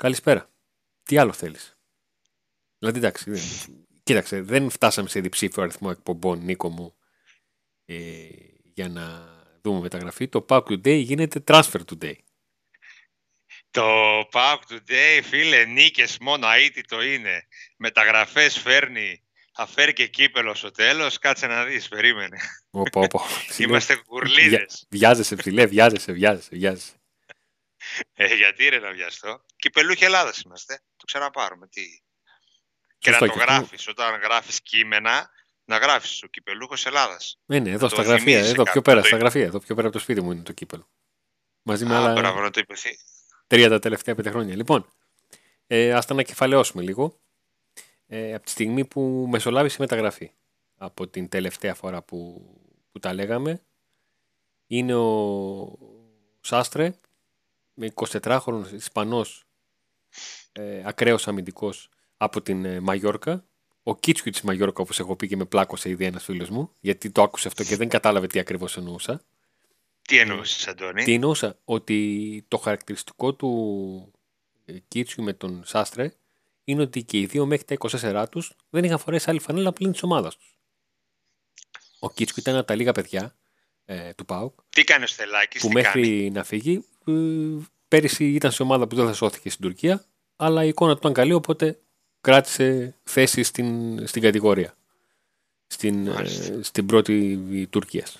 Καλησπέρα. Τι άλλο θέλεις; Δηλαδή εντάξει, δεν... κοίταξε, δεν φτάσαμε σε διψήφιο αριθμό εκπομπών, Νίκο μου, ε, για να δούμε μεταγραφή. Το Pack Today γίνεται Transfer Today. Το Pack Today, φίλε, νίκες μόνο αίτητο είναι. Μεταγραφές φέρνει, θα φέρει και κύπελο στο τέλος. Κάτσε να δεις, περίμενε. Οπό, οπό. Είμαστε κουρλίδες. Βιάζεσαι, ψηλέ, βιάζεσαι, βιάζεσαι, βιάζεσαι. Ε, γιατί ρε να βιαστώ. Κυπελούχοι Ελλάδας είμαστε. Το ξαναπάρουμε. Τι. Και να Σωστό, το και αυτό- γράφεις όταν γράφεις κείμενα, να γράφεις ο κυπελούχος Ελλάδας. Ναι, ναι, εδώ το στα γραφεία, θυμίζεις εδώ σε πιο κάποιον, πέρα, το στα είπε. γραφεία, εδώ πιο πέρα από το σπίτι μου είναι το κύπελο. Μαζί με Α, άλλα μπράβο, να το υπηθεί. τρία τα τελευταία πέντε χρόνια. Λοιπόν, ε, ας τα ανακεφαλαιώσουμε λίγο. Ε, από τη στιγμή που μεσολάβησε η μεταγραφή από την τελευταία φορά που, που τα λέγαμε, είναι ο Σάστρε με 24χρονος Ισπανός ε, ακραίος αμυντικός από την ε, Μαγιόρκα. Ο Κίτσιου της Μαγιόρκα, όπως έχω πει και με πλάκωσε ήδη ένας φίλος μου, γιατί το άκουσε αυτό και δεν κατάλαβε τι ακριβώς εννοούσα. Τι εννοούσες, Αντώνη; Τι εννοούσα, ότι το χαρακτηριστικό του ε, Κίτσιου με τον Σάστρε είναι ότι και οι δύο μέχρι τα 24 τους δεν είχαν φορέσει άλλη φανέλα πλην της ομάδας τους. Ο Κίτσιου ήταν από τα λίγα παιδιά ε, του ΠΑΟΚ Τι κάνει ο Στελάκης, που τι μέχρι κάνει; να φύγει ε, πέρυσι ήταν σε ομάδα που δεν θα σώθηκε στην Τουρκία αλλά η εικόνα του ήταν καλή οπότε κράτησε θέση στην, στην κατηγορία στην, ε, Μάλιστα. στην πρώτη Τουρκίας.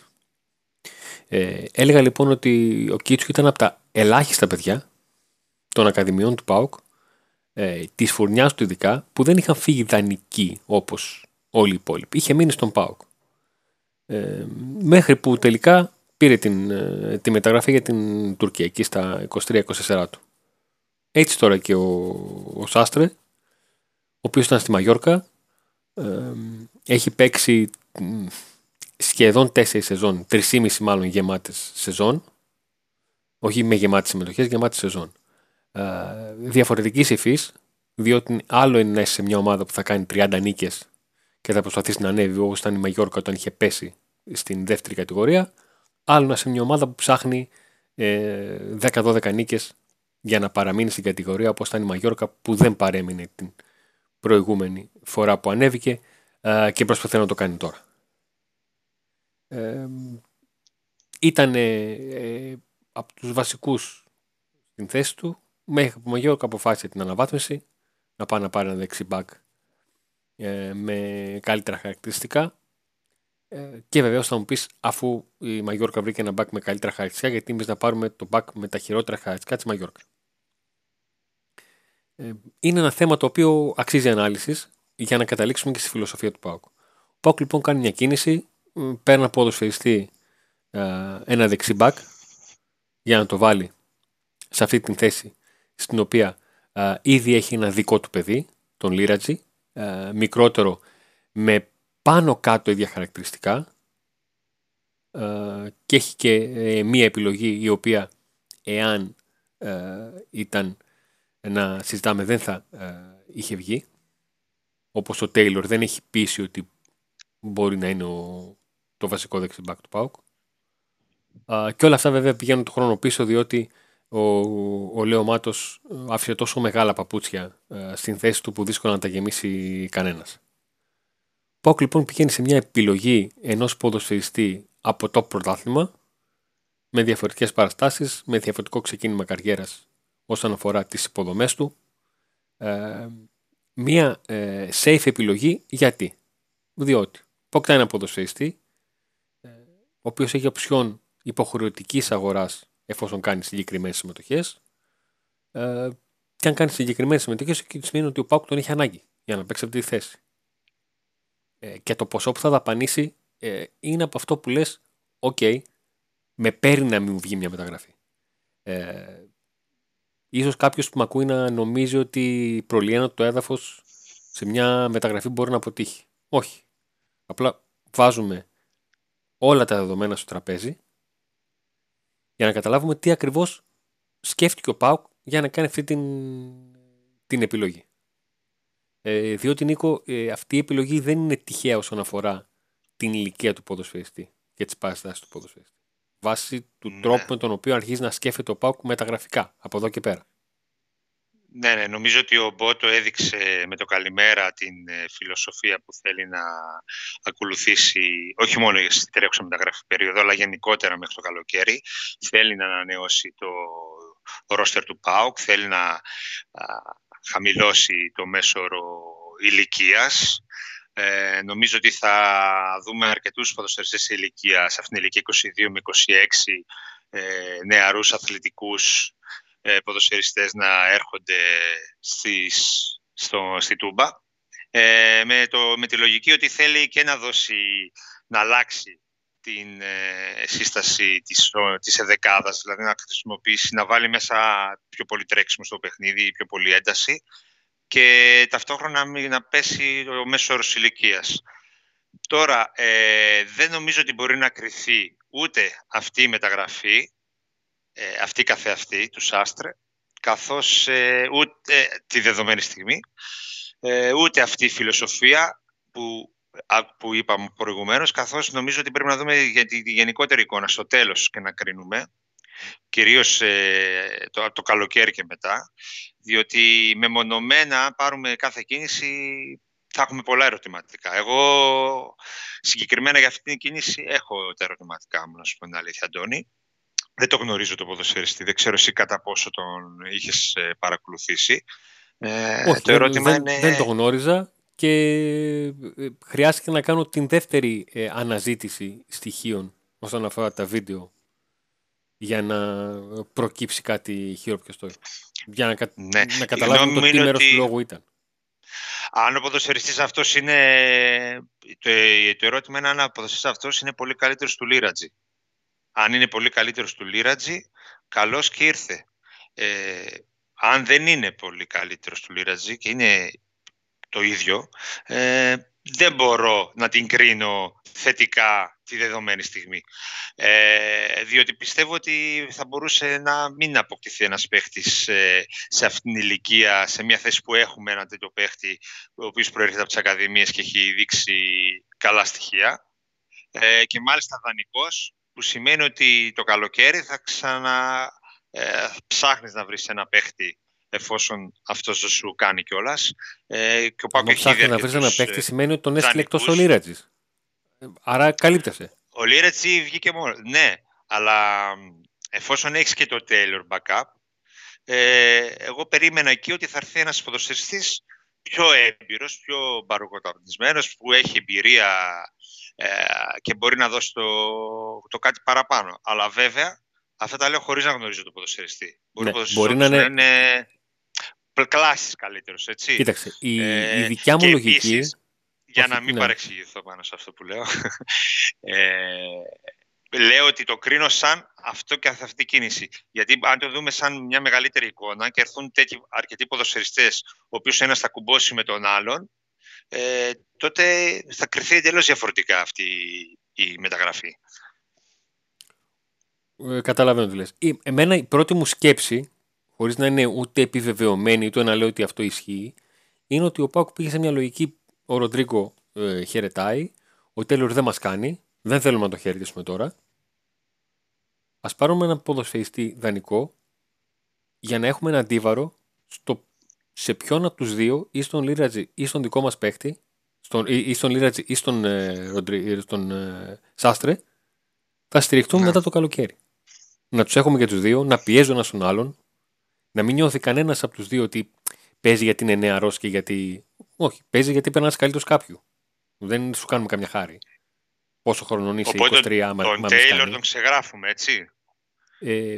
Ε, έλεγα λοιπόν ότι ο Κίτσου ήταν από τα ελάχιστα παιδιά των ακαδημιών του ΠΑΟΚ ε, της φουρνιάς του ειδικά που δεν είχαν φύγει δανεικοί όπως όλοι οι υπόλοιποι. Είχε μείνει στον ΠΑΟΚ. Ε, μέχρι που τελικά πήρε την, ε, τη μεταγραφή για την Τουρκία εκεί στα 23-24 του. Έτσι τώρα και ο, ο Σάστρε, ο οποίος ήταν στη Μαγιόρκα, ε, έχει παίξει μ, σχεδόν τέσσερις σεζόν, τρισήμιση μάλλον γεμάτες σεζόν, όχι με γεμάτες συμμετοχές, γεμάτες σεζόν. Ε, διαφορετικής υφής, διότι άλλο είναι να είσαι σε μια ομάδα που θα κάνει 30 νίκες και θα προσπαθήσει να ανέβει όπως ήταν η Μαγιόρκα όταν είχε πέσει στην δεύτερη κατηγορία, άλλο να είσαι σε μια ομάδα που ψάχνει ε, 10-12 νίκες για να παραμείνει στην κατηγορία όπως ήταν η Μαγιόρκα που δεν παρέμεινε την προηγούμενη φορά που ανέβηκε ε, και προσπαθεί να το κάνει τώρα. Ε, ήταν ε, από τους βασικούς στην θέση του μέχρι που ο Μαγιόρκα αποφάσισε την αναβάθμιση να πάει να πάρει ένα δεξί back ε, με καλύτερα χαρακτηριστικά ε, και βεβαίως θα μου πεις, αφού η Μαγιόρκα βρήκε ένα back με καλύτερα χαρακτηριστικά, γιατί εμείς να πάρουμε το back με τα χειρότερα χαρακτηριστικά της Μαγιόρκας. Ε, είναι ένα θέμα το οποίο αξίζει ανάλυσης για να καταλήξουμε και στη φιλοσοφία του Πάουκ. Ο Πάουκ λοιπόν κάνει μια κίνηση, μ, παίρνει ένα ποδοσφαιριστή ε, ένα δεξί back για να το βάλει σε αυτή την θέση στην οποία ε, ήδη έχει ένα δικό του παιδί, τον Λίρατζι, ε, μικρότερο με πάνω κάτω ίδια χαρακτηριστικά ε, και έχει και ε, μία επιλογή η οποία εάν ε, ήταν να συζητάμε δεν θα ε, είχε βγει όπως ο Τέιλορ δεν έχει πείσει ότι μπορεί να είναι ο, το βασικό δεξιμπάκ του ΠΑΟΚ Α, και όλα αυτά βέβαια πηγαίνουν το χρόνο πίσω διότι ο, ο Λέο Μάτος ε, άφησε τόσο μεγάλα παπούτσια ε, στην θέση του που δύσκολα να τα γεμίσει κανένας. Ο ΠΑΟΚ λοιπόν πηγαίνει σε μια επιλογή ενός ποδοσφαιριστή από το πρωτάθλημα με διαφορετικές παραστάσεις, με διαφορετικό ξεκίνημα καριέρας όσον αφορά τις υποδομές του. Ε, μια ε, safe επιλογή γιατί; Διότι πρόκειται ένα ποδοσφαιριστή ε, ο οποίος έχει οψιόν υποχρεωτικής αγοράς εφόσον κάνει συγκεκριμένες συμμετοχές ε, και αν κάνει συγκεκριμένες συμμετοχές εκεί σημαίνει ότι ο ΠΑΟΚ τον έχει ανάγκη για να παίξει αυτή τη θέση. Ε, και το ποσό που θα δαπανήσει ε, είναι από αυτό που λες οκ, με παίρνει να μην μου βγει μια μεταγραφή. Ε, ίσως κάποιος που με ακούει να νομίζει ότι προλυαίνω το έδαφος σε μια μεταγραφή μπορεί να αποτύχει. Όχι. Απλά βάζουμε όλα τα δεδομένα στο τραπέζι για να καταλάβουμε τι ακριβώς σκέφτηκε ο Πάουκ για να κάνει αυτή την, την επιλογή. Ε, διότι Νίκο, ε, αυτή η επιλογή δεν είναι τυχαία όσον αφορά την ηλικία του ποδοσφαιριστή και τις παραστάσεις του ποδοσφαιριστή. Βάσει του Ναι. τρόπου με τον οποίο αρχίζει να σκέφτεται ο Πάουκ μεταγραφικά από εδώ και πέρα. Ναι, ναι, νομίζω ότι ο Μπότο έδειξε με το καλημέρα την ε, φιλοσοφία που θέλει να ακολουθήσει, όχι μόνο στη τρέχουσα μεταγραφή περίοδο, αλλά γενικότερα μέχρι το καλοκαίρι. Θέλει να ανανεώσει το ρόστερ του ΠΑΟΚ, θέλει να χαμηλώσει το μέσο όρο ηλικίας. Ε, νομίζω ότι θα δούμε αρκετούς ποδοσφαιριστές σε ηλικίας, σε αυτήν την ηλικία 22 με 26, ε, νεαρούς αθλητικούς ε, ποδοσφαιριστές να έρχονται στις, στο, στη Τούμπα. Ε, με, το, με τη λογική ότι θέλει και να δώσει, να αλλάξει την ε, σύσταση της, της εδεκάδας, δηλαδή να χρησιμοποιήσει, να βάλει μέσα πιο πολύ τρέξιμο στο παιχνίδι, πιο πολύ ένταση και ταυτόχρονα να πέσει ο μέσος όρος ηλικίας. Τώρα, ε, δεν νομίζω ότι μπορεί να κρυθεί ούτε αυτή η μεταγραφή, ε, αυτή καθεαυτή του Σάστρε, καθώς ε, ούτε τη δεδομένη στιγμή, ε, ούτε αυτή η φιλοσοφία που, που είπαμε προηγουμένως, καθώς νομίζω ότι πρέπει να δούμε για τη, γενικότερη εικόνα στο τέλος και να κρίνουμε, κυρίως ε, το, το καλοκαίρι και μετά, διότι μεμονωμένα πάρουμε κάθε κίνηση θα έχουμε πολλά ερωτηματικά. Εγώ συγκεκριμένα για αυτή την κίνηση έχω τα ερωτηματικά μου, να σου πω την αλήθεια, Αντώνη. Δεν το γνωρίζω το ποδοσφαιριστή, δεν ξέρω εσύ κατά πόσο τον είχες ε, παρακολουθήσει. Ε, Όχι, το ερώτημα δεν, είναι... δεν το γνώριζα και ε, χρειάστηκε να κάνω την δεύτερη αναζήτηση στοιχείων όσον αφορά τα βίντεο για να προκύψει κάτι χειροπιαστό. Για να, κα... ναι. να καταλάβουμε το τι μέρος ότι... του λόγου ήταν. Αν ο ποδοσφαιριστής αυτός είναι... Το, το ερώτημα είναι αν ο ποδοσφαιριστής αυτός είναι πολύ καλύτερος του Λίρατζη. Αν είναι πολύ καλύτερος του Λίρατζη, καλώς και ήρθε. Ε, αν δεν είναι πολύ καλύτερος του Λίρατζη και είναι το ίδιο, ε, δεν μπορώ να την κρίνω θετικά τη δεδομένη στιγμή. Ε, διότι πιστεύω ότι θα μπορούσε να μην αποκτηθεί ένας παίχτης ε, σε αυτήν την ηλικία, σε μια θέση που έχουμε έναν τέτοιο παίχτη, ο οποίος προέρχεται από τις ακαδημίες και έχει δείξει καλά στοιχεία. Ε, και μάλιστα δανεικός, που σημαίνει ότι το καλοκαίρι θα ξανα ε, ψάχνεις να βρεις ένα παίχτη εφόσον αυτός σου κάνει κιόλας. Ε, και ο έχει να βρεις ένα παίχτη σημαίνει ότι τον έστειλε εκτός ο Λίρατζη. Άρα καλύπτεσαι. Ο Λίρατζη βγήκε μόνο. Ναι, αλλά εφόσον έχεις και το Taylor backup, ε, εγώ περίμενα εκεί ότι θα έρθει ένας ποδοσφαιριστής πιο έμπειρος, πιο μπαροκοταπτισμένο, που έχει εμπειρία ε, και μπορεί να δώσει το, το κάτι παραπάνω. Αλλά βέβαια, αυτά τα λέω χωρίς να γνωρίζω το ποδοσφαιριστή. Μπορεί, ναι, μπορεί να είναι κλάσεις καλύτερος, έτσι. Κοίταξε, η, ε, η δικιά μου λογική... Επίσης, για να μην ναι. παρεξηγηθώ πάνω σε αυτό που λέω, ε, λέω ότι το κρίνω σαν αυτό και αυτή η κίνηση. Γιατί αν το δούμε σαν μια μεγαλύτερη εικόνα και έρθουν τέτοιοι αρκετοί ποδοσφαιριστές, ο οποίος ένας θα κουμπώσει με τον άλλον, ε, τότε θα κρυθεί εντελώς διαφορετικά αυτή η μεταγραφή. Ε, καταλαβαίνω τι λες. Εμένα η πρώτη μου σκέψη χωρίς να είναι ούτε επιβεβαιωμένη, ούτε να λέω ότι αυτό ισχύει, είναι ότι ο Πάκου πήγε σε μια λογική. Ο Ροντρίγκο ε, χαιρετάει, ο Τέλορ δεν μας κάνει, δεν θέλουμε να το χαιρετήσουμε τώρα. Α πάρουμε ένα ποδοσφαιριστή δανεικό για να έχουμε ένα αντίβαρο στο, σε ποιον από τους δύο, ή στον Λίρατζι ή στον δικό μας παίχτη, στον, ή, στον Λίρατζι ή στον, ε, ε, στον ε, Σάστρε, θα στηριχτούμε ναι. μετά το καλοκαίρι. Να τους έχουμε και τους δύο, να πιέζουν ένα τον άλλον, να μην νιώθει κανένας από τους δύο ότι παίζει γιατί είναι νεαρός και γιατί. Όχι, παίζει γιατί περνάς καλύτερος κάποιου. Δεν σου κάνουμε καμιά χάρη. Πόσο χρόνο είσαι, Οπότε 23 άμα Τον Τέιλορ τον ξεγράφουμε, έτσι. Ε,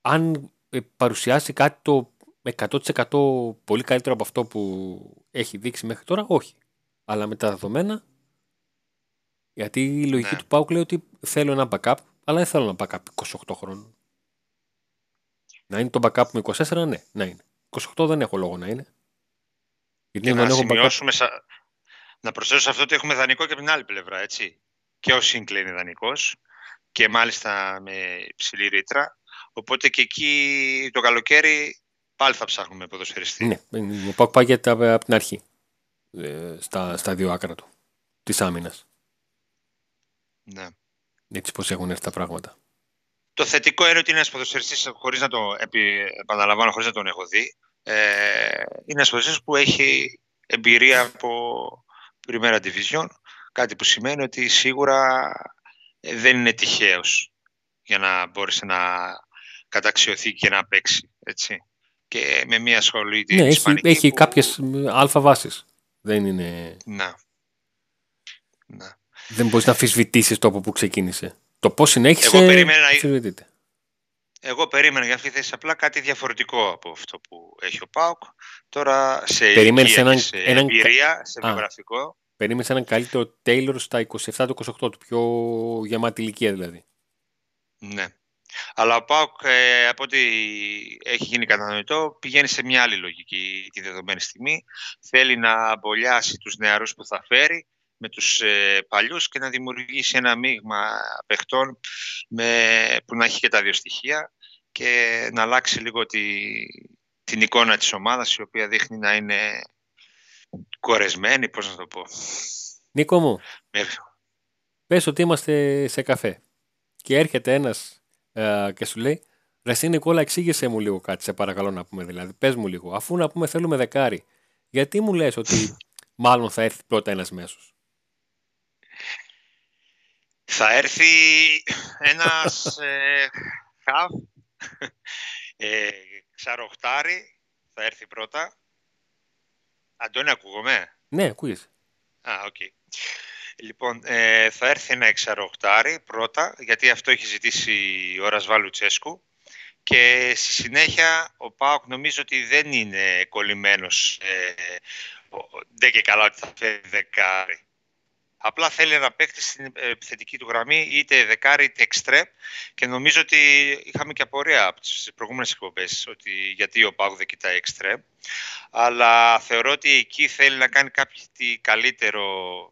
αν ε, παρουσιάσει κάτι το 100% πολύ καλύτερο από αυτό που έχει δείξει μέχρι τώρα, όχι. Αλλά με τα δεδομένα, γιατί η λογική ναι. του Πάουκ λέει ότι θέλω ένα backup, αλλά δεν θέλω ένα backup 28 χρόνων. Να είναι το backup μου 24, ναι, να είναι. 28 δεν έχω λόγο να είναι. Γιατί να σημειώσουμε, backup... να προσθέσω αυτό ότι έχουμε δανεικό και από την άλλη πλευρά, έτσι. Και ο Σίνκλε είναι δανεικός και μάλιστα με ψηλή ρήτρα. Οπότε και εκεί το καλοκαίρι πάλι θα ψάχνουμε ποδοσφαιριστή. Ναι, ο Πάκ πάει από την αρχή ε, στα, στα δύο άκρα του της άμυνας. Ναι. Έτσι πώ έχουν έρθει τα πράγματα. Το θετικό είναι ότι είναι ένας ποδοσφαιριστής, χωρίς να το επαναλαμβάνω, χωρίς να τον έχω δει. Ε, είναι ένας ποδοσφαιριστής που έχει εμπειρία από Primera Division, κάτι που σημαίνει ότι σίγουρα ε, δεν είναι τυχαίος για να μπορέσει να καταξιωθεί και να παίξει. Έτσι. Και με μια σχολή ναι, έχει, έχει που... κάποιες αλφα βάσεις. Δεν είναι... Να. να. Δεν μπορείς να αφισβητήσεις το από που ξεκίνησε. Το πώς συνέχισε Εγώ περίμενα, Εγώ περίμενα για αυτή τη θέση απλά κάτι διαφορετικό από αυτό που έχει ο Πάουκ. Τώρα σε Περίμενες έναν, σε έναν... εμπειρία, σε βιογραφικό. Περίμενε έναν καλύτερο Τέιλορ στα 27-28 του, πιο γεμάτη ηλικία δηλαδή. Ναι. Αλλά ο Πάουκ, ε, από ό,τι έχει γίνει κατανοητό, πηγαίνει σε μια άλλη λογική τη δεδομένη στιγμή. Θέλει να μπολιάσει τους νεαρούς που θα φέρει με τους ε, παλιούς και να δημιουργήσει ένα μείγμα παιχτών με, που να έχει και τα δύο στοιχεία και να αλλάξει λίγο τη, την εικόνα της ομάδας η οποία δείχνει να είναι κορεσμένη, πώς να το πω. Νίκο μου, πες ότι είμαστε σε καφέ και έρχεται ένας ε, και σου λέει Ρε εσύ Νικόλα εξήγησε μου λίγο κάτι σε παρακαλώ να πούμε δηλαδή, πες μου λίγο, αφού να πούμε θέλουμε δεκάρι, γιατί μου λες ότι μάλλον θα έρθει πρώτα ένας μέσος; Θα έρθει ένας ε, χαφ, ε, εξαροχτάρι, θα έρθει πρώτα, Αντώνη, ακούγομαι; Ναι, ακούγεσαι. Α, οκ. Λοιπόν, ε, θα έρθει ένα εξαροχτάρι πρώτα, γιατί αυτό έχει ζητήσει ο Ραζβάν Λουτσέσκου. Και στη συνέχεια ο ΠΑΟΚ νομίζω ότι δεν είναι κολλημένος. Ε, δεν και καλά ότι θα φέρει δεκάρι. Απλά θέλει να παίχτη στην επιθετική του γραμμή είτε δεκάρι είτε εξτρέμ και νομίζω ότι είχαμε και απορία από τις προηγούμενες εκπομπές ότι γιατί ο Πάγου δεν κοιτάει εξτρέμ. Αλλά θεωρώ ότι εκεί θέλει να κάνει κάτι καλύτερο,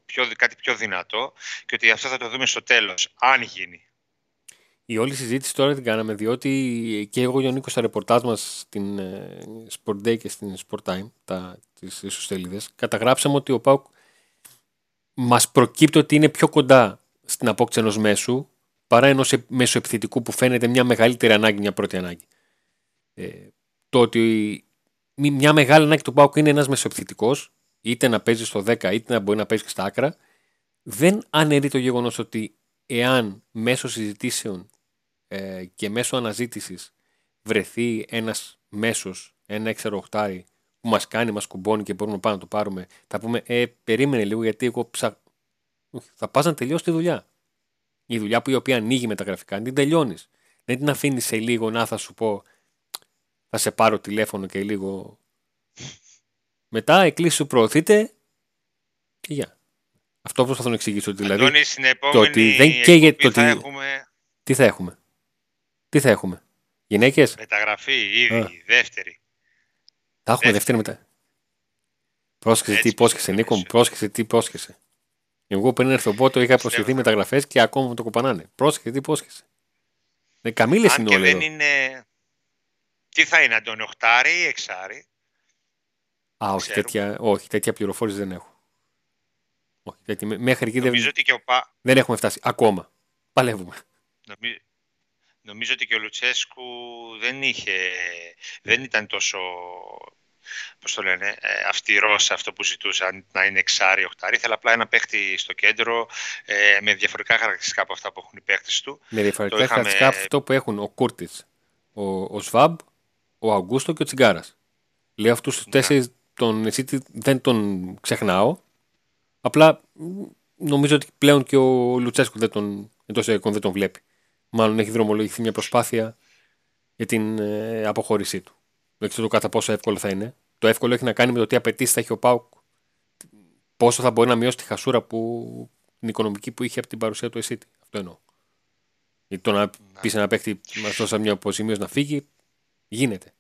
πιο, κάτι πιο δυνατό και ότι αυτό θα το δούμε στο τέλος, αν γίνει. Η όλη συζήτηση τώρα την κάναμε διότι και εγώ και ο Νίκος στα ρεπορτάζ μας στην ε, Sport Day και στην Sport Time, τα, τις ιστοσελίδες, καταγράψαμε ότι ο Πάουκ μας προκύπτει ότι είναι πιο κοντά στην απόκτηση ενός μέσου παρά ενός μέσου επιθετικού που φαίνεται μια μεγαλύτερη ανάγκη, μια πρώτη ανάγκη. Ε, το ότι μια μεγάλη ανάγκη του Πάουκ είναι ένας μεσοεπιθετικός, είτε να παίζει στο 10 είτε να μπορεί να παίζει και στα άκρα, δεν αναιρεί το γεγονός ότι εάν μέσω συζητήσεων ε, και μέσω αναζήτησης βρεθεί ένας μέσος, ένα έξερο οχτάρι που μας κάνει, μας κουμπώνει και μπορούμε να να το πάρουμε, θα πούμε, Ε, περίμενε λίγο γιατί εγώ ψα... Θα πας να τελειώσει τη δουλειά. Η δουλειά που η οποία ανοίγει με τα γραφικά, την τελειώνεις. Δεν την αφήνεις σε λίγο να θα σου πω, θα σε πάρω τηλέφωνο και λίγο. Μετά εκκλήσεις σου προωθείτε και γεια. Αυτό που θα τον εξηγήσω. Δηλαδή, Αντώνη, στην επόμενη το ότι δεν καίγεται. Το ότι... έχουμε... Τι θα έχουμε; Τι θα έχουμε; Γυναίκες; Μεταγραφή ήδη, δεύτερη. Θα έχουμε Δεύτερη μετά. Πρόσχεσε τι υπόσχεσαι, Νίκο μου. Πρόσχεσε τι υπόσχεσαι. Εγώ πριν έρθω πότο είχα προσχεθεί μεταγραφές και ακόμα μου το κοπανάνε. Πρόσχεσε τι υπόσχεσαι. Ναι, καμίλες είναι όλοι. Δεν είναι... Τι θα είναι, Αντώνιο, οχτάρι ή εξάρι; Α, όχι τέτοια, όχι, τέτοια πληροφόρηση δεν έχω. Όχι, τέτοια, μέχρι εκεί δεν, ότι και ο Πα... δεν έχουμε φτάσει. Ακόμα. Παλεύουμε. Νομι... Νομίζω ότι και ο Λουτσέσκου δεν, είχε, δεν ήταν τόσο πώς το λένε, ε, αυστηρός σε αυτό που ζητούσαν να είναι εξάρι, οχτάρι. Ήθελα απλά ένα παίχτη στο κέντρο ε, με διαφορετικά χαρακτηριστικά από αυτά που έχουν οι παίχτες του. Με διαφορετικά είχαμε... χαρακτηριστικά από αυτό που έχουν ο Κούρτιτς, ο, ο Σβάμπ, ο Αγκούστο και ο Τσιγκάρας. Λέω αυτούς τους ναι. τέσσερις τον Εσίτη δεν τον ξεχνάω. Απλά νομίζω ότι πλέον και ο Λουτσέσκου δεν τον, εντός δεν τον βλέπει. Μάλλον έχει δρομολογηθεί μια προσπάθεια για την ε, αποχώρησή του. Δεν ξέρω κατά πόσο εύκολο θα είναι. Το εύκολο έχει να κάνει με το τι απαιτήσεις θα έχει ο Πάουκ. Πόσο θα μπορεί να μειώσει τη χασούρα που, την οικονομική που είχε από την παρουσία του Εσίτη. Αυτό εννοώ. Γιατί το να ναι. πεις ένα παίχτη μας δώσα μια αποζημίωση να φύγει, γίνεται.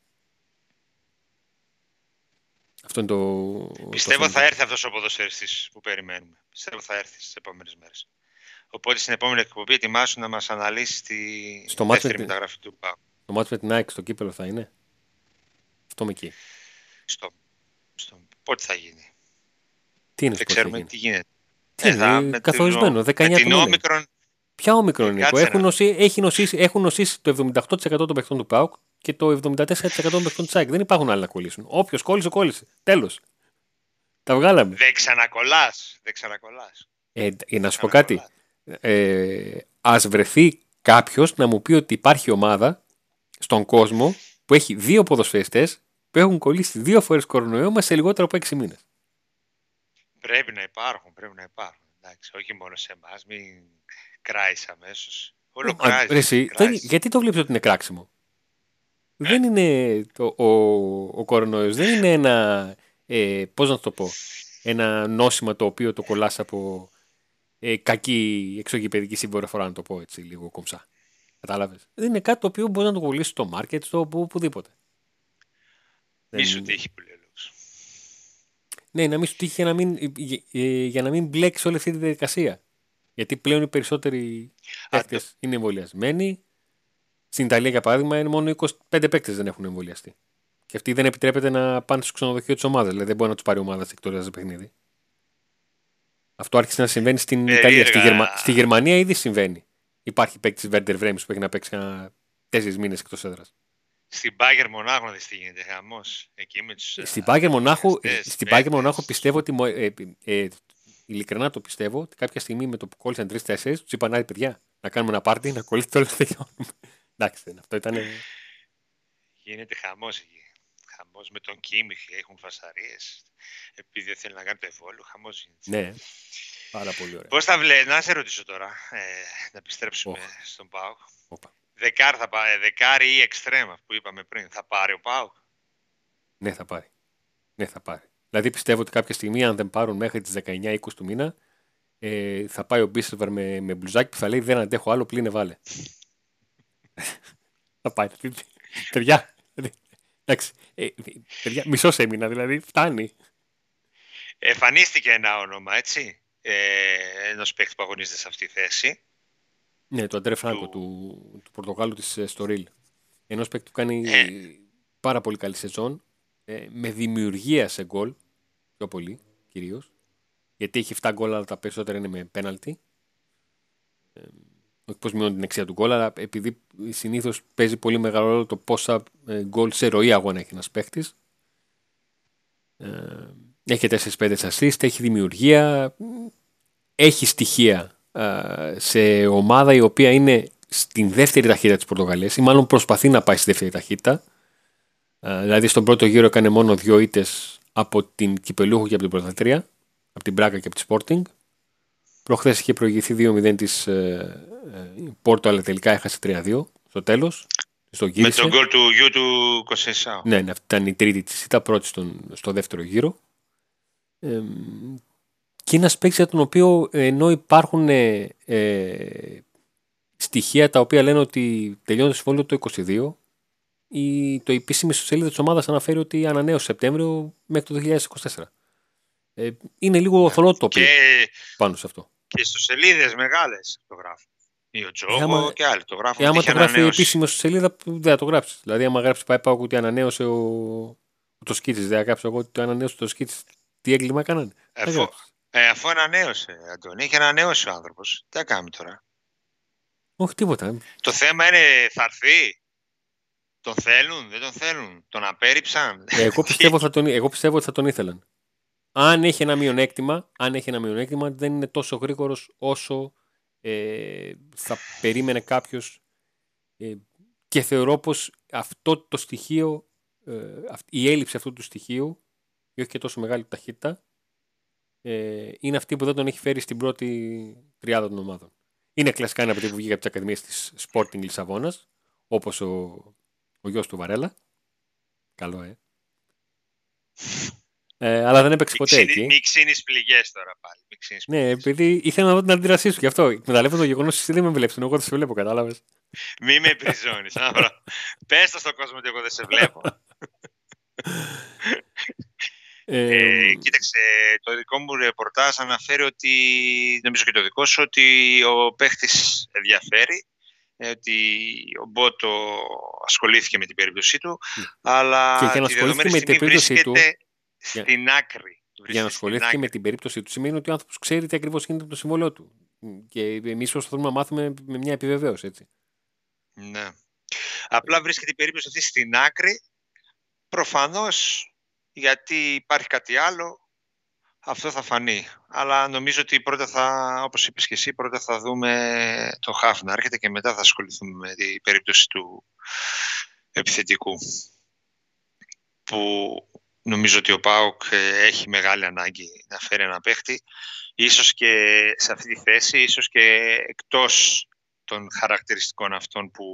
Αυτό είναι το. Πιστεύω το θα έρθει αυτός ο ποδοσφαιριστής που περιμένουμε. Πιστεύω θα έρθει στις επόμενες μέρες. Οπότε στην επόμενη εκπομπή ετοιμάσου να μας αναλύσεις τη στο δεύτερη μεταγραφή του Πάου. Το μάτι με την ΑΕΚ στο κύπελο θα είναι. Αυτό με εκεί. Στο, στο, πότε θα γίνει; Τι είναι Δεν ξέρουμε τι γίνεται. Τι είναι, ε, καθορισμένο, 19 με την όμικρον, Ποια όμικρον είναι. κάτσε Έχουν, να- νοσήσει, έχει νοσήσει, έχουν νοσήσει το 78% των παιχτών του ΠΑΟΚ και το 74% των παιχτών του ΣΑΚ. Δεν υπάρχουν άλλοι να κολλήσουν. Όποιος κόλλησε, κόλλησε. Τέλος. Τα βγάλαμε. Δεν ξανακολλάς. Δεν ξανακολλάς. Ε, ε, να σου πω κάτι. Ε, Α βρεθεί κάποιος να μου πει ότι υπάρχει ομάδα στον κόσμο που έχει δύο ποδοσφαιριστές που έχουν κολλήσει δύο φορές κορονοϊό μέσα σε λιγότερο από έξι μήνες. Πρέπει να υπάρχουν, πρέπει να υπάρχουν. Εντάξει, όχι μόνο σε εμάς, μην κράεις αμέσως. Όλο κράζεις. γιατί το βλέπεις ότι είναι κράξιμο; Δεν είναι το, ο, ο κορονοϊός, δεν είναι ένα, ε, πώς να το πω, ένα νόσημα το οποίο το κολλάς από ε, κακή εξωγηπαιδική συμπεριφορά, να το πω έτσι λίγο κομψά. Κατάλαβες; Δεν είναι κάτι το οποίο μπορείς να το κολλήσεις στο μάρκετ, στο οπου- οπουδήποτε. Μη σου Δεν- τύχει που λέει ο λόγος. Ναι, να μην σου τύχει για να μην, για, ε, για να μην μπλέξει όλη αυτή τη διαδικασία. Γιατί πλέον οι περισσότεροι Α, παίκτες είναι εμβολιασμένοι. Στην Ιταλία, για παράδειγμα, είναι μόνο 25 παίκτες δεν έχουν εμβολιαστεί. Και αυτοί δεν επιτρέπεται να πάνε στο ξενοδοχείο της ομάδας. Δηλαδή δεν μπορεί να τους πάρει η ομάδα σε εκτορία παιχνίδι. Αυτό άρχισε να συμβαίνει στην Περίεργα. Ιταλία. Στη, Γερμα... στη Γερμανία ήδη συμβαίνει. Υπάρχει παίκτης Βέρντερ Βρέμι που έχει να παίξει κανένα τέσσερις μήνες εκτός έδρας. Στην Μπάγκερ Μονάχο να δεις τι γίνεται. Χαμός. Εκεί με τους... Στην Πάγκερ Μονάχου, εμβολιαστές, στην Bayern παίκτες. Μονάχου πιστεύω ότι. μο- Ε, ε, ε, ειλικρινά το πιστεύω ότι κάποια στιγμή με το που κόλλησαν τρει-τέσσερι, τους είπαν άλλοι παιδιά να κάνουμε ένα πάρτι, να κολλήσετε όλα τελειώνουμε. Εντάξει, δεν, αυτό ήταν. Γίνεται χαμός εκεί. Χαμός με τον Κίμιχ, έχουν φασαρίες. Επειδή δεν θέλει να κάνει το εμβόλιο, χαμός γίνεται. ναι, πάρα πολύ ωραία. Πώς θα βλέπεις, να σε ρωτήσω τώρα, ε, να επιστρέψουμε Οχ. στον ΠΑΟΚ. Όπα. Δεκάρ θα πάει, ε, δεκάρι ή εξτρέμ, που είπαμε πριν, θα πάρει ο ΠΑΟΚ. Ναι, θα πάρει. Ναι, θα πάρει. Δηλαδή πιστεύω ότι κάποια στιγμή, αν δεν πάρουν μέχρι τις 19-20 του μήνα, ε, θα πάει ο Μπίσελβαρ με, με μπλουζάκι που θα λέει Δεν αντέχω άλλο, πλήνε βάλε. θα πάει. δηλαδή, Παιδιά. δηλαδή, Εντάξει. Ε, παιδιά, μισός έμεινα, δηλαδή φτάνει. Εμφανίστηκε ένα όνομα, έτσι, ε, ενός παίκτη που αγωνίζεται σε αυτή τη θέση. Ναι, το Αντρέ Φράγκο Του- του, του Πορτογάλου της Στορίλ. Ενός παίκτη που κάνει Ε. πάρα πολύ καλή σεζόν. ε, με δημιουργία σε γκολ. Πιο πολύ κυρίως. Γιατί έχει 7 γκολ, αλλά τα περισσότερα είναι με πέναλτι. Ε, όχι πώ μειώνει την αξία του γκολ, αλλά επειδή συνήθως παίζει πολύ μεγάλο ρόλο το πόσα ε, γκολ σε ροή αγώνα έχει ένας παίκτης. Ε, έχει 4-5 assist, έχει δημιουργία, έχει στοιχεία ε, σε ομάδα η οποία είναι στην δεύτερη ταχύτητα της Πορτογαλίας ή μάλλον προσπαθεί να πάει στη δεύτερη ταχύτητα. Ε, δηλαδή στον πρώτο γύρο έκανε μόνο δύο ήττες από την Κυπελούχο και από την Πρωταθλήτρια, από την Μπράκα και από τη Sporting. Προχθές είχε προηγηθεί 2-0 της ε, ε, Πόρτο, αλλά τελικά έχασε 3-2 στο τέλος. Στο Με γύρισε. τον γκολ του γιου του Κοσεσάου. Ναι, ναι, αυτή ήταν η τρίτη της, ήταν πρώτη στον, στο δεύτερο γύρο. Ε, και είναι ένας παίκτης για τον οποίο ενώ υπάρχουν ε, ε, στοιχεία τα οποία λένε ότι τελειώνει το συμβόλαιο το 22, η, το επίσημη σελίδα της ομάδας αναφέρει ότι ανανέωσε Σεπτέμβριο μέχρι το 2024. Ε, είναι λίγο θολό το τοπίο Και, πάνω σε αυτό. και στους σελίδες μεγάλες το γράφουν. Ή ο Τζόγο άμα- και άλλοι το γράφουν. Ε, άμα ότι το είχε γράφει ανανέωση. επίσημο στη σελίδα, δεν θα το γράψεις. Δηλαδή, άμα γράψεις πάει πάω ότι ανανέωσε ο, ο το Σκίτση, δεν θα γράψω εγώ ότι το ανανέωσε το Σκίτση. Τι έγκλημα έκαναν. Θα Αφού, γράψεις. Ε, αφού ανανέωσε, Αντώνη, είχε ανανέώσει ο άνθρωπος. Τι θα κάνουμε τώρα; Όχι τίποτα. Το θέμα είναι θα έρθει; Τον θέλουν, δεν τον θέλουν; Τον απέρριψαν; Ε, εγώ, πιστεύω θα τον, εγώ πιστεύω ότι θα τον ήθελαν. Αν έχει ένα μειονέκτημα, αν έχει ένα μειονέκτημα, δεν είναι τόσο γρήγορος όσο ε, θα περίμενε κάποιος. Ε, και θεωρώ πως αυτό το στοιχείο, ε, αυ- η έλλειψη αυτού του στοιχείου, ή όχι και τόσο μεγάλη ταχύτητα, ε, είναι αυτή που δεν τον έχει φέρει στην πρώτη τριάδα των ομάδων. Είναι κλασικά ένα παιδί που βγήκε από τις ακαδημίες της Sporting Λισαβόνας, όπως ο, ο γιος του Βαρέλα. Καλό, ε. ε αλλά δεν έπαιξε Μην ποτέ ξύνει- εκεί. Μην ξύνεις πληγές τώρα πάλι. Μην ξύνεις Ναι, πληγές. επειδή ήθελα να δω την αντίδρασή σου γι' αυτό. Εκμεταλλεύω το γεγονός ότι εσύ δεν με βλέπεις. Εγώ δεν σε βλέπω, κατάλαβες. Μη με πριζώνεις. Άβρα. Πες το στον κόσμο ότι εγώ δεν σε βλέπω. Ε, κοίταξε, το δικό μου ρεπορτάζ αναφέρει ότι, νομίζω και το δικό σου, ότι ο παίχτης ενδιαφέρει, ε, ότι ο Μπότο ασχολήθηκε με την περίπτωσή του, αλλά Ναι. Και για να τη ασχολήθηκε δεδομένη με την στιγμή περίπτωσή του, βρίσκεται για- στην άκρη. για να Βρίσκεται στην ασχολήθηκε άκρη. με την περίπτωση του σημαίνει ότι ο άνθρωπος ξέρει τι ακριβώς γίνεται με το συμβόλαιό του. Και εμείς προσπαθούμε να μάθουμε με μια επιβεβαίωση, έτσι. Ναι. Απλά βρίσκεται η περίπτωση αυτή στην άκρη. Προφανώς, γιατί υπάρχει κάτι άλλο, αυτό θα φανεί. Αλλά νομίζω ότι πρώτα θα, όπως είπες και εσύ, πρώτα θα δούμε το Χαφ να έρχεται και μετά θα ασχοληθούμε με την περίπτωση του επιθετικού. Που νομίζω ότι ο Πάουκ ε, έχει μεγάλη ανάγκη να φέρει ένα παίχτη. Ίσως και σε αυτή τη θέση, ίσως και εκτός των χαρακτηριστικών αυτών που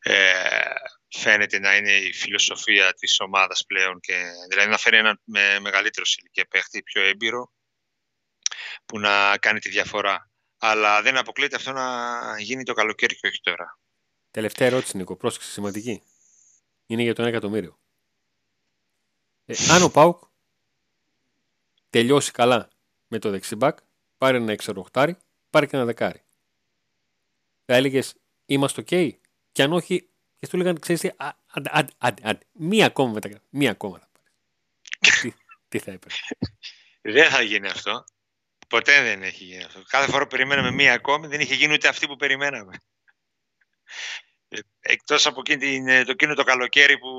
ε, φαίνεται να είναι η φιλοσοφία της ομάδας πλέον και δηλαδή να φέρει ένα με μεγαλύτερο ηλικία παίχτη, πιο έμπειρο που να κάνει τη διαφορά. Αλλά δεν αποκλείεται αυτό να γίνει το καλοκαίρι και όχι τώρα. Τελευταία ερώτηση, Νίκο. Πρόσεξε, σημαντική. Είναι για το 1 εκατομμύριο. Ε, αν ο Πάουκ τελειώσει καλά με το δεξιμπάκ, πάρει ένα εξαρροχτάρι, πάρει και ένα δεκάρι. Θα έλεγες είμαστε OK, και αν όχι, και του λέγανε, ξέρεις τι, άντε, άντε, άντε, μία ακόμα μετά. Μία ακόμα θα πάρεις. τι, τι θα έπαιρνες; Δεν θα γίνει αυτό. Ποτέ δεν έχει γίνει αυτό. Κάθε φορά που περιμέναμε μία ακόμη, δεν είχε γίνει ούτε αυτή που περιμέναμε. Ε, εκτός από εκείνη, ε, το εκείνο το καλοκαίρι που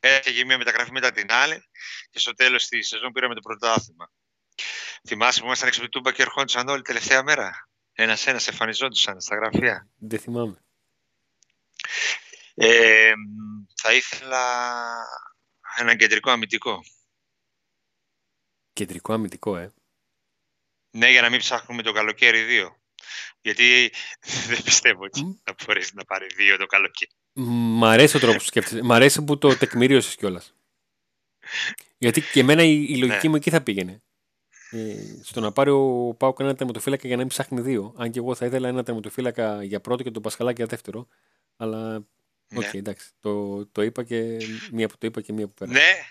έφυγε μία μεταγραφή μετά την άλλη και στο τέλος της σεζόν πήραμε το πρωτάθλημα. Θυμάσαι που ήμασταν έξω από Τούμπα και ερχόντουσαν όλοι τελευταία μέρα; Ένα-ένα εμφανιζόντουσαν στα γραφεία. Δεν θυμάμαι. Ε, θα ήθελα ένα κεντρικό αμυντικό. Κεντρικό αμυντικό, ε. Ναι, για να μην ψάχνουμε το καλοκαίρι δύο. Γιατί δεν πιστεύω ότι θα μπορέσει να πάρει δύο το καλοκαίρι. Μ' αρέσει ο τρόπος που σκέφτεσαι. Μ' αρέσει που το τεκμηρίωσες κιόλας. Γιατί και εμένα η, η λογική ναι. μου εκεί θα πήγαινε. Ε, στο να πάρει ο ΠΑΟΚ ένα τερματοφύλακα για να μην ψάχνει δύο. Αν και εγώ θα ήθελα ένα τερματοφύλακα για πρώτο και τον Πασχαλάκη για δεύτερο. Αλλά. OK, okay, ναι. εντάξει. Το, το είπα και μία που το είπα και μία που πέρα. Ναι.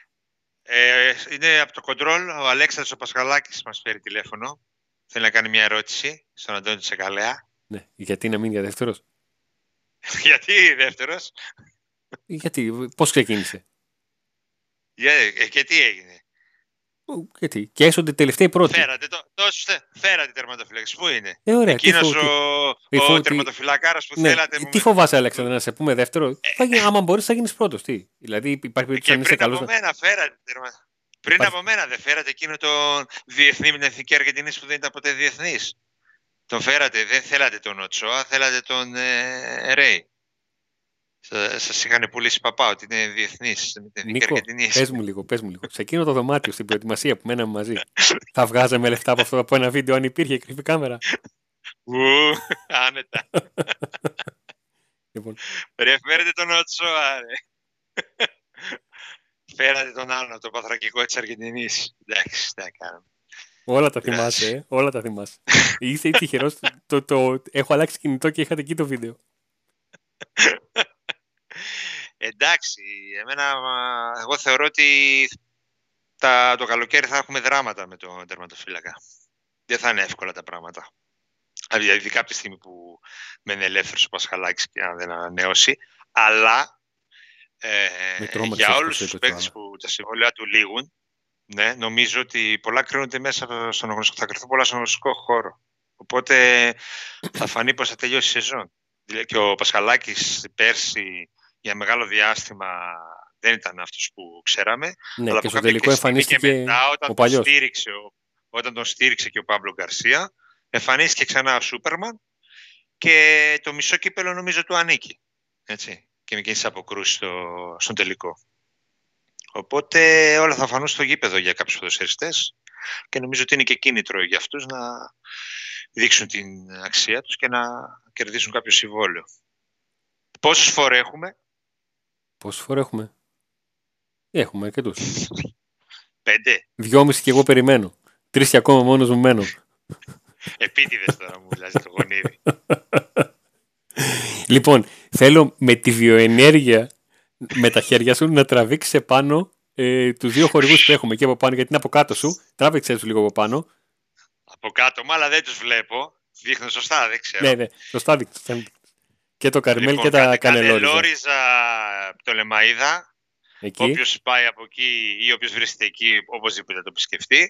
Ε, είναι από το κοντρόλ. Ο Αλέξανδρος ο Πασχαλάκης μας πήρε τηλέφωνο. Θέλει να κάνει μια ερώτηση στον Αντώνη Τσεκαλέα. Ναι. Γιατί να μείνει για δεύτερος; γιατί δεύτερος; Γιατί, πώς ξεκίνησε; Για, ε, και τι έγινε; Γιατί. Και έσονται τελευταίοι πρώτοι. Φέρατε, το, το, φέρατε τερματοφυλακή. Πού είναι. Ε, ωραία. Εκείνος ο, ο, ο τερματοφυλακάρας που ναι. θέλατε. Τι φοβάσαι, Αλέξανδρο, να σε πούμε δεύτερο; Ε, θα, άμα μπορείς, θα γίνεις πρώτος. Τι; Δηλαδή υπάρχει περίπτωση να είσαι καλός. Από μένα φέρατε τερμα... Πριν υπάρχει... από μένα δεν φέρατε εκείνο τον διεθνή με την εθνική Αργεντινής που δεν ήταν ποτέ διεθνής. Τον φέρατε, δεν θέλατε τον Οτσόα, θέλατε τον ε, Ρέι. Σα είχαν πουλήσει παπά ότι είναι διεθνής Νίκο, πες μου λίγο, πες μου λίγο. Σε εκείνο το δωμάτιο στην προετοιμασία που μέναμε μαζί, θα βγάζαμε λεφτά από αυτό από ένα βίντεο αν υπήρχε κρυφή κάμερα. Ου, άνετα. λοιπόν. Ρε, φέρετε τον Οτσόα, ρε. Φέρατε τον άλλον, το παθρακικό της Αργεντινής. Εντάξει, τι κάνουμε. Όλα τα θυμάσαι, ε. όλα τα θυμάσαι. Είσαι τυχερός. το, το, έχω αλλάξει κινητό και είχατε εκεί το βίντεο. Εντάξει, εμένα, εγώ θεωρώ ότι τα, το καλοκαίρι θα έχουμε δράματα με τον τερματοφύλακα. Δεν θα είναι εύκολα τα πράγματα. Δηλαδή, ειδικά από τη στιγμή που μένει ελεύθερος ο Πασχαλάκης και αν δεν ανανεώσει. Αλλά ε, για όλους τους παίκτες που τα συμβολιά του λήγουν, ναι, νομίζω ότι πολλά κρίνονται μέσα στον γνωστικό, θα κρυθούν πολλά στον γνωστικό χώρο. Οπότε θα φανεί πως θα τελειώσει η σεζόν. Και ο Πασχαλάκης πέρσι για μεγάλο διάστημα δεν ήταν αυτός που ξέραμε. Ναι, αλλά και στο τελικό εμφανίστηκε μετά, όταν, ο τον στήριξε, όταν τον στήριξε και ο Παύλο Γκαρσία, εμφανίστηκε ξανά ο Σούπερμαν και το μισό κύπελο νομίζω του ανήκει. Έτσι, και με εκείνες αποκρούσεις στο, στον τελικό. Οπότε όλα θα φανούν στο γήπεδο για κάποιους ποδοσφαιριστές και νομίζω ότι είναι και κίνητρο για αυτούς να δείξουν την αξία τους και να κερδίσουν κάποιο συμβόλαιο. Πόσους φορές έχουμε; Πόσους φορέ έχουμε; Έχουμε αρκετούς. Πέντε. Δυόμιση και εγώ περιμένω. Τρεις και ακόμα μόνος μου μένω. Επίτηδες τώρα μου μιλάς το γονίδι. λοιπόν, θέλω με τη βιοενέργεια με τα χέρια σου να τραβήξει επάνω ε, τους δύο χορηγούς που έχουμε και από πάνω, γιατί είναι από κάτω σου. Τράβηξε τους λίγο από πάνω. Από κάτω, μα αλλά δεν τους βλέπω. Δείχνω σωστά, δεν ξέρω. Ναι, ναι, σωστά δείχνω. Και το Καρμέλ λοιπόν, και τα Κανελόριζα. Κανελόριζα, το Λεμαίδα. Όποιος πάει από εκεί ή όποιος βρίσκεται εκεί, οπωσδήποτε το επισκεφτεί.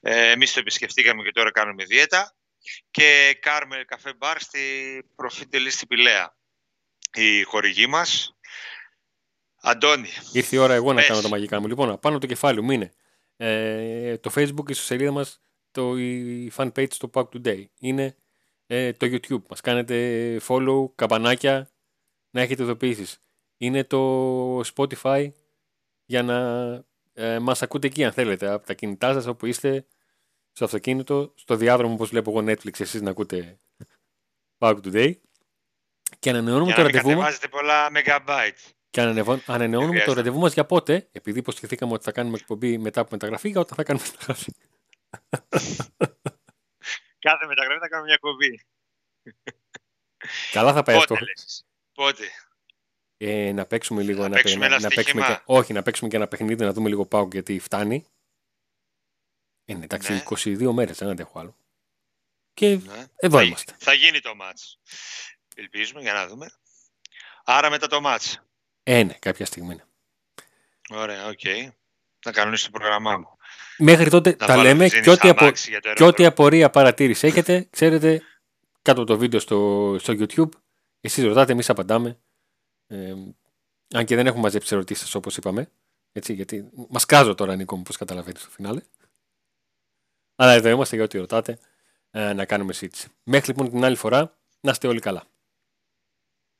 Ε, Εμείς το επισκεφτήκαμε και τώρα κάνουμε δίαιτα. και Κάρμελ Καφέ Μπαρ στη Προφίτελη στη Πηλαία. Η χορηγή μας. Αντώνη. Ήρθε η ώρα εγώ να κάνω τα μαγικά μου. Λοιπόν, πάνω το κεφάλι μου είναι ε, το Facebook, η σελίδα μας, το, η fan page στο Pack Today. Είναι ε, το YouTube. Μας κάνετε follow, καμπανάκια, να έχετε ειδοποιήσεις. Είναι το Spotify για να ε, μας ακούτε εκεί αν θέλετε, από τα κινητά σας όπου είστε, στο αυτοκίνητο, στο διάδρομο όπως βλέπω εγώ Netflix, εσείς να ακούτε Pack Today. Και ανανεώνουμε το ραντεβού μας. πολλά megabyte. Και ανανεώνουμε το ραντεβού μας για πότε, επειδή υποσχεθήκαμε ότι θα κάνουμε εκπομπή μετά από μεταγραφή, για όταν θα κάνουμε μεταγραφή. Κάθε μεταγραφή θα κάνουμε μια εκπομπή. Καλά θα πάει αυτό. Πότε; Ε, να παίξουμε λίγο να ένα παίξουμε, να, να παίξουμε και, Όχι, να παίξουμε και ένα παιχνίδι, να δούμε λίγο ΠΑΟΚ γιατί φτάνει. Ε, ναι, εντάξει, ναι. 22 μέρες, δεν αντέχω άλλο. Και ναι. εδώ θα, είμαστε. Θα γίνει το ματς. Ελπίζουμε για να δούμε. Άρα μετά το ματς. Ε, ναι, κάποια στιγμή. Ναι. Ωραία, OK. Okay. Θα κανονίσω το πρόγραμμά μου. Μέχρι τότε τα λέμε και ό,τι, απο... και ό,τι απορία παρατήρηση έχετε, ξέρετε, κάτω από το βίντεο στο, στο YouTube, εσείς ρωτάτε, εμείς απαντάμε. Ε, αν και δεν έχουμε μαζέψει ερωτήσεις όπως είπαμε. Έτσι, γιατί μας κάζω τώρα Νίκο μου, πώς καταλαβαίνετε στο φινάλε. Αλλά εδώ είμαστε για ό,τι ρωτάτε ε, να κάνουμε συζήτηση. Μέχρι λοιπόν την άλλη φορά, να είστε όλοι καλά.